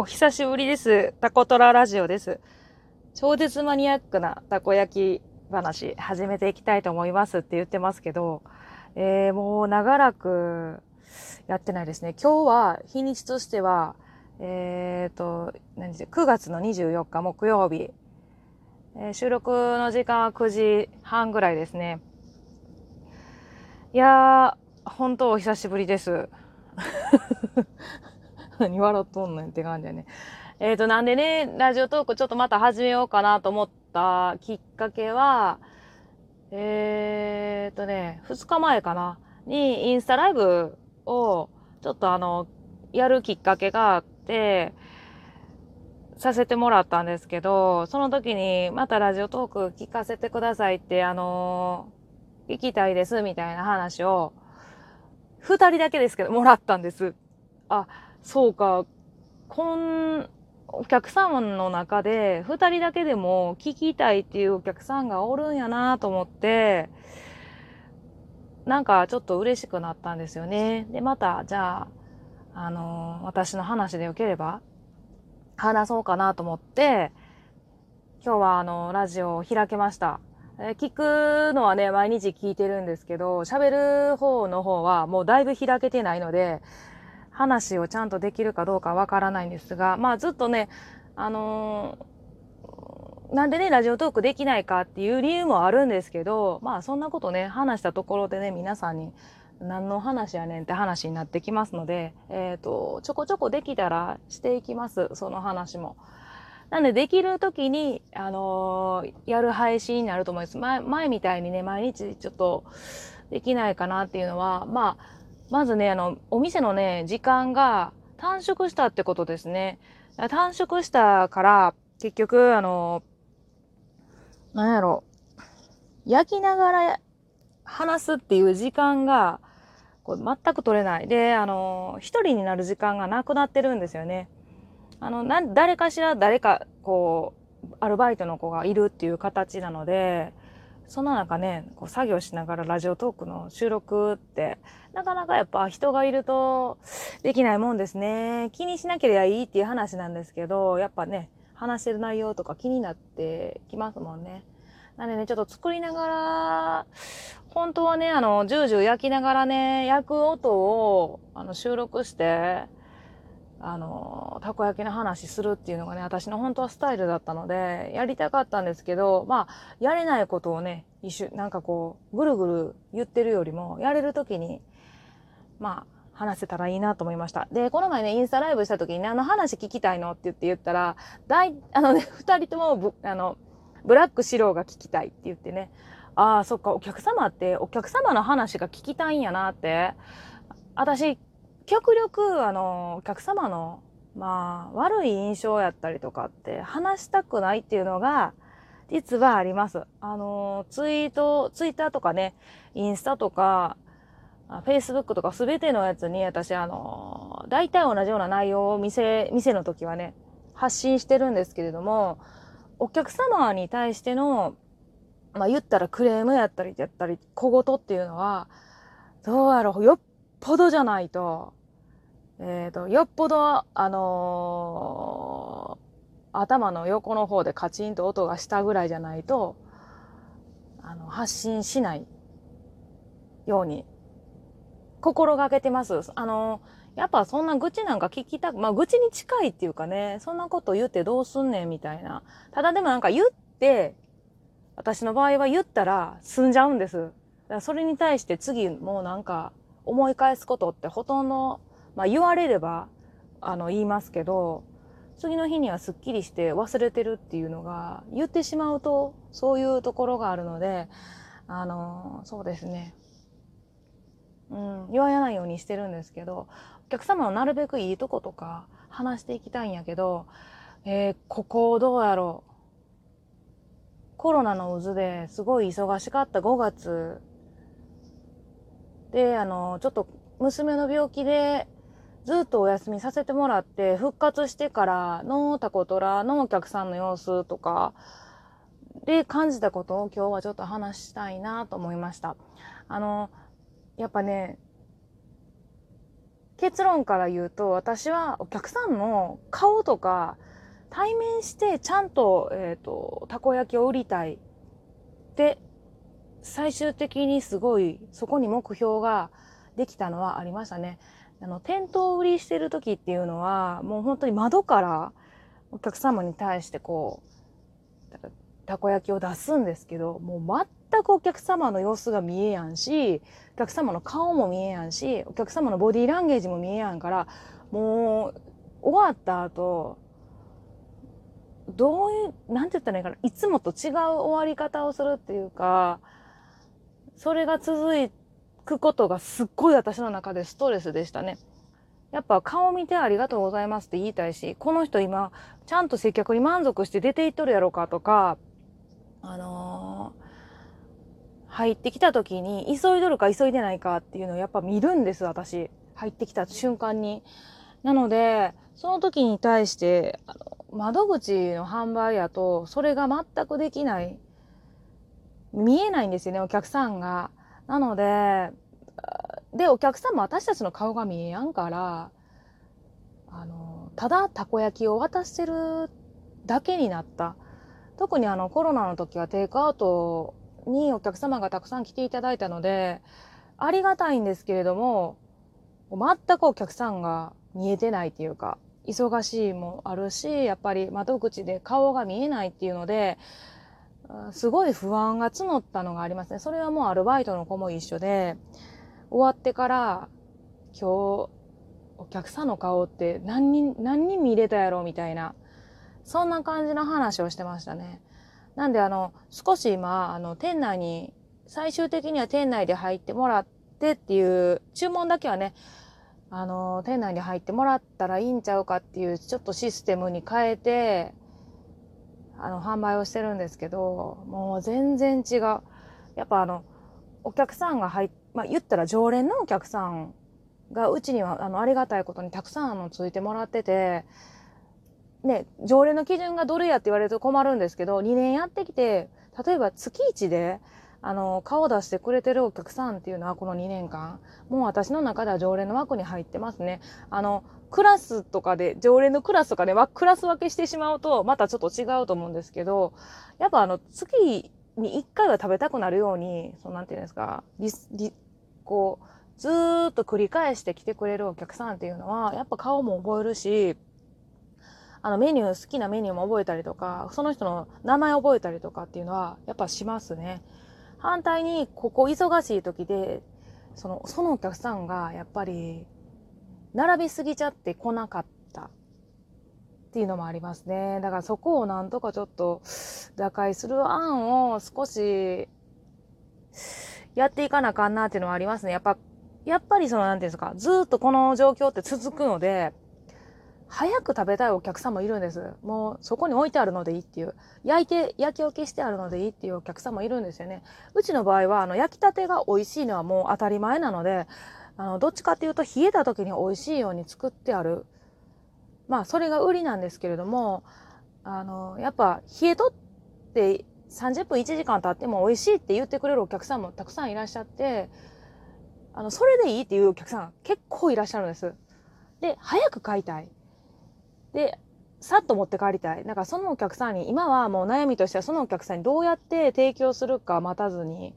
お久しぶりです。タコトララジオです。超絶マニアックなたこ焼き話始めていきたいと思いますって言ってますけど、えー、もう長らくやってないですね。今日は日にちとしては、えっ、ー、と、何で9月の24日木曜日、えー、収録の時間は9時半ぐらいですね。いやー、本当お久しぶりです。何笑っとんねんって感じだね。えっ、ー、と、なんでね、ラジオトークちょっとまた始めようかなと思ったきっかけは、えっ、ー、とね、2日前かな、にインスタライブをちょっとあの、やるきっかけがあって、させてもらったんですけど、その時にまたラジオトーク聞かせてくださいって、あのー、聞きたいですみたいな話を、二人だけですけど、もらったんです。あ、そうか、こん、お客様の中で二人だけでも聞きたいっていうお客さんがおるんやなと思って、なんかちょっと嬉しくなったんですよね。で、また、じゃあ、あのー、私の話でよければ、話そうかなと思って、今日はあの、ラジオを開けました。え聞くのはね、毎日聞いてるんですけど、喋る方の方はもうだいぶ開けてないので、話をちゃんとできるかどうかわからないんですが、まあずっとね、あのー、なんでね、ラジオトークできないかっていう理由もあるんですけど、まあそんなことね、話したところでね、皆さんに何の話やねんって話になってきますので、えっ、ー、と、ちょこちょこできたらしていきます、その話も。なんでできる時に、あのー、やる配信になると思います。前、前みたいにね、毎日ちょっとできないかなっていうのは、まあ、まずね、あの、お店のね、時間が短縮したってことですね。短縮したから、結局、あの、なんやろ、焼きながら話すっていう時間が、こう全く取れない。で、あの、一人になる時間がなくなってるんですよね。あの、な、誰かしら誰か、こう、アルバイトの子がいるっていう形なので、その中ね、こう作業しながらラジオトークの収録って、なかなかやっぱ人がいるとできないもんですね。気にしなければいいっていう話なんですけど、やっぱね、話してる内容とか気になってきますもんね。なんでね、ちょっと作りながら、本当はね、あの、ジュージュ焼きながらね、焼く音をあの収録して、あの、たこ焼きの話するっていうのがね、私の本当はスタイルだったので、やりたかったんですけど、まあ、やれないことをね、一瞬、なんかこう、ぐるぐる言ってるよりも、やれる時に、まあ、話せたらいいなと思いました。で、この前ね、インスタライブした時にね、あの話聞きたいのって言って言ったら、大、あのね、二人ともぶ、あの、ブラック白が聞きたいって言ってね、ああ、そっか、お客様ってお客様の話が聞きたいんやなって、私、極力、あの、お客様の、まあ、悪い印象やったりとかって話したくないっていうのが、実はあります。あの、ツイート、ツイッターとかね、インスタとか、フェイスブックとかすべてのやつに私、あの、大体同じような内容を店、店の時はね、発信してるんですけれども、お客様に対しての、まあ言ったらクレームやったりやったり、小言っていうのは、どうやろう、よっぽどじゃないと、えっ、ー、と、よっぽど、あのー、頭の横の方でカチンと音がしたぐらいじゃないと、あの、発信しないように、心がけてます。あのー、やっぱそんな愚痴なんか聞きたく、まあ愚痴に近いっていうかね、そんなこと言ってどうすんねんみたいな。ただでもなんか言って、私の場合は言ったら済んじゃうんです。それに対して次もうなんか思い返すことってほとんどまあ言われれば、あの、言いますけど、次の日にはすっきりして忘れてるっていうのが、言ってしまうと、そういうところがあるので、あの、そうですね。うん、言わないようにしてるんですけど、お客様のなるべくいいとことか話していきたいんやけど、えー、ここどうやろう。コロナの渦ですごい忙しかった5月で、あの、ちょっと娘の病気でずっとお休みさせてもらって復活してからのタコトラのお客さんの様子とかで感じたことを今日はちょっと話したいなと思いました。あの、やっぱね、結論から言うと、私はお客さんの顔とか、対面してちゃんと、えっ、ー、と、たこ焼きを売りたい。で、最終的にすごい、そこに目標ができたのはありましたね。あの、店頭売りしてる時っていうのは、もう本当に窓からお客様に対してこう、たこ焼きを出すんですけど、もう全くお客様の様子が見えやんし、お客様の顔も見えやんし、お客様のボディーランゲージも見えやんから、もう、終わった後、どういう、なんて言ったらいいかな、いつもと違う終わり方をするっていうか、それが続いてくことがすっごい私の中でストレスでしたね。やっぱ顔見てありがとうございますって言いたいし、この人今、ちゃんと接客に満足して出ていっとるやろかとか、あのー、入ってきた時に、急いどるか急いでないかっていうのをやっぱ見るんです、私。入ってきた瞬間に。なので、その時に対して、あの窓口の販売やと、それが全くできない。見えないんですよね、お客さんが。なので、で、お客さんも私たちの顔が見えやんから、あの、ただたこ焼きを渡してるだけになった。特にあのコロナの時はテイクアウトにお客様がたくさん来ていただいたので、ありがたいんですけれども、全くお客さんが見えてないっていうか、忙しいもあるし、やっぱり窓口で顔が見えないっていうので、すごい不安が募ったのがありますね。それはもうアルバイトの子も一緒で、終わってから今日お客さんの顔って何人、何人見れたやろみたいな、そんな感じの話をしてましたね。なんであの、少し今、あの、店内に、最終的には店内で入ってもらってっていう、注文だけはね、あの、店内に入ってもらったらいいんちゃうかっていう、ちょっとシステムに変えて、あの、販売をしてるんですけど、もう全然違う。やっぱあの、お客さんが入っ、まあ、言ったら常連のお客さんがうちにはあのありがたいことにたくさんあのついてもらってて、ね、常連の基準がどれやって言われると困るんですけど、2年やってきて、例えば月1で、あの、顔出してくれてるお客さんっていうのはこの2年間、もう私の中では常連の枠に入ってますね。あの、クラスとかで、常連のクラスとかで、クラス分けしてしまうと、またちょっと違うと思うんですけど、やっぱあの、月に1回は食べたくなるように、そうなんていうんですか、リリこう、ずーっと繰り返して来てくれるお客さんっていうのは、やっぱ顔も覚えるし、あのメニュー、好きなメニューも覚えたりとか、その人の名前覚えたりとかっていうのは、やっぱしますね。反対に、ここ忙しい時で、その、そのお客さんが、やっぱり、並びすぎちゃって来なかったっていうのもありますね。だからそこをなんとかちょっと打開する案を少しやっていかなあかんなっていうのはありますね。やっぱ、やっぱりその、なんていうんですか、ずっとこの状況って続くので、早く食べたいお客さんもいるんです。もうそこに置いてあるのでいいっていう。焼いて、焼き置きしてあるのでいいっていうお客さんもいるんですよね。うちの場合は、あの、焼きたてが美味しいのはもう当たり前なので、あの、どっちかっていうと冷えた時に美味しいように作ってある。まあ、それが売りなんですけれども、あの、やっぱ冷えとって30分1時間経っても美味しいって言ってくれるお客さんもたくさんいらっしゃって、あの、それでいいっていうお客さん結構いらっしゃるんです。で、早く買いたい。で、さっと持って帰りたい。だからそのお客さんに、今はもう悩みとしてはそのお客さんにどうやって提供するか待たずに、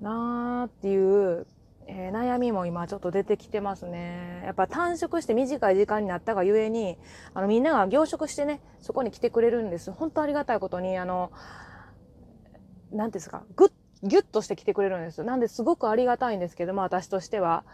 なーっていう、えー、悩みも今ちょっと出てきてますね。やっぱ短縮して短い時間になったがゆえに、あのみんなが凝縮してね、そこに来てくれるんです。本当ありがたいことに、あの、なんですか、ぐっ、ぎゅっとして来てくれるんです。なんですごくありがたいんですけども、私としては。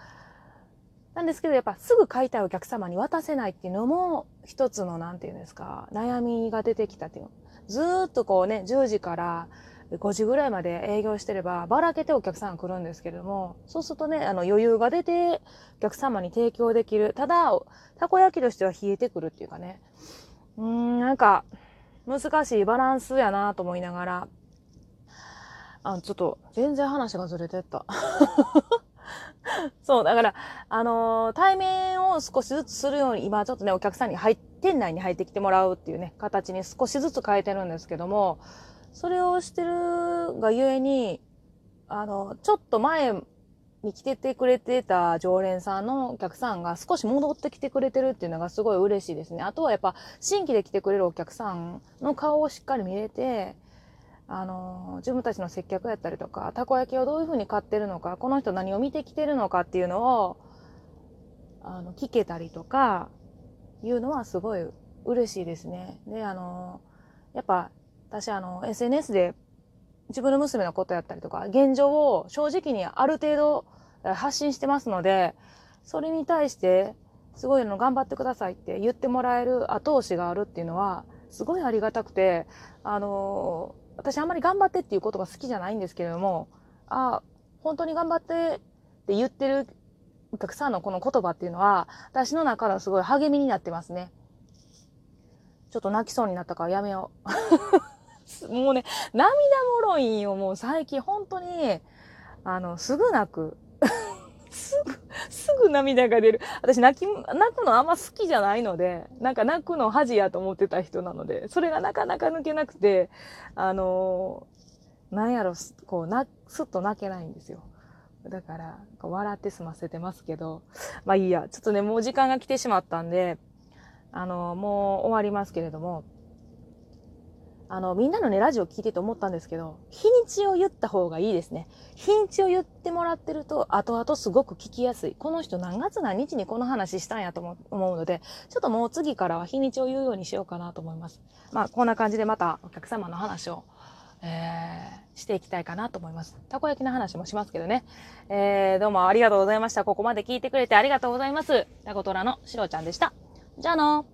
なんですけど、やっぱすぐ買いたいお客様に渡せないっていうのも、一つの、なんていうんですか、悩みが出てきたっていう。ずーっとこうね、10時から5時ぐらいまで営業してれば、ばらけてお客さんが来るんですけれども、そうするとね、あの余裕が出て、お客様に提供できる。ただ、たこ焼きとしては冷えてくるっていうかね。うーん、なんか、難しいバランスやなと思いながら、あ、ちょっと、全然話がずれてった。そう、だから、あのー、対面を少しずつするように、今ちょっとね、お客さんに入って、店内に入ってきてもらうっていうね、形に少しずつ変えてるんですけども、それをしてるがゆえに、あの、ちょっと前に来ててくれてた常連さんのお客さんが少し戻ってきてくれてるっていうのがすごい嬉しいですね。あとはやっぱ新規で来てくれるお客さんの顔をしっかり見れて、あの、自分たちの接客やったりとか、たこ焼きをどういうふうに買ってるのか、この人何を見てきてるのかっていうのを、あの、聞けたりとか、いうのはすごい嬉しいですね。で、あの、やっぱ、私あの、SNS で自分の娘のことやったりとか、現状を正直にある程度発信してますので、それに対して、すごいの頑張ってくださいって言ってもらえる後押しがあるっていうのは、すごいありがたくて、あの私あんまり頑張ってっていうことが好きじゃないんですけれども、あ、本当に頑張ってって言ってるお客さんのこの言葉っていうのは、私の中ではすごい励みになってますね。ちょっと泣きそうになったからやめよう。もうね、涙もろいんよ、もう最近本当に、あの、すぐ泣く。すぐ、すぐ涙が出る。私泣き、泣くのあんま好きじゃないので、なんか泣くの恥やと思ってた人なので、それがなかなか抜けなくて、あのー、なんやろ、こう、な、すっと泣けないんですよ。だから、笑って済ませてますけど、まあいいや、ちょっとね、もう時間が来てしまったんで、あのー、もう終わりますけれども、あの、みんなのね、ラジオ聞いてて思ったんですけど、日にちを言った方がいいですね。日にちを言ってもらってると、後々すごく聞きやすい。この人何月何日にこの話したんやと思うので、ちょっともう次からは日にちを言うようにしようかなと思います。まあ、こんな感じでまたお客様の話を、えー、していきたいかなと思います。たこ焼きの話もしますけどね。えー、どうもありがとうございました。ここまで聞いてくれてありがとうございます。タコトラのしろちゃんでした。じゃあの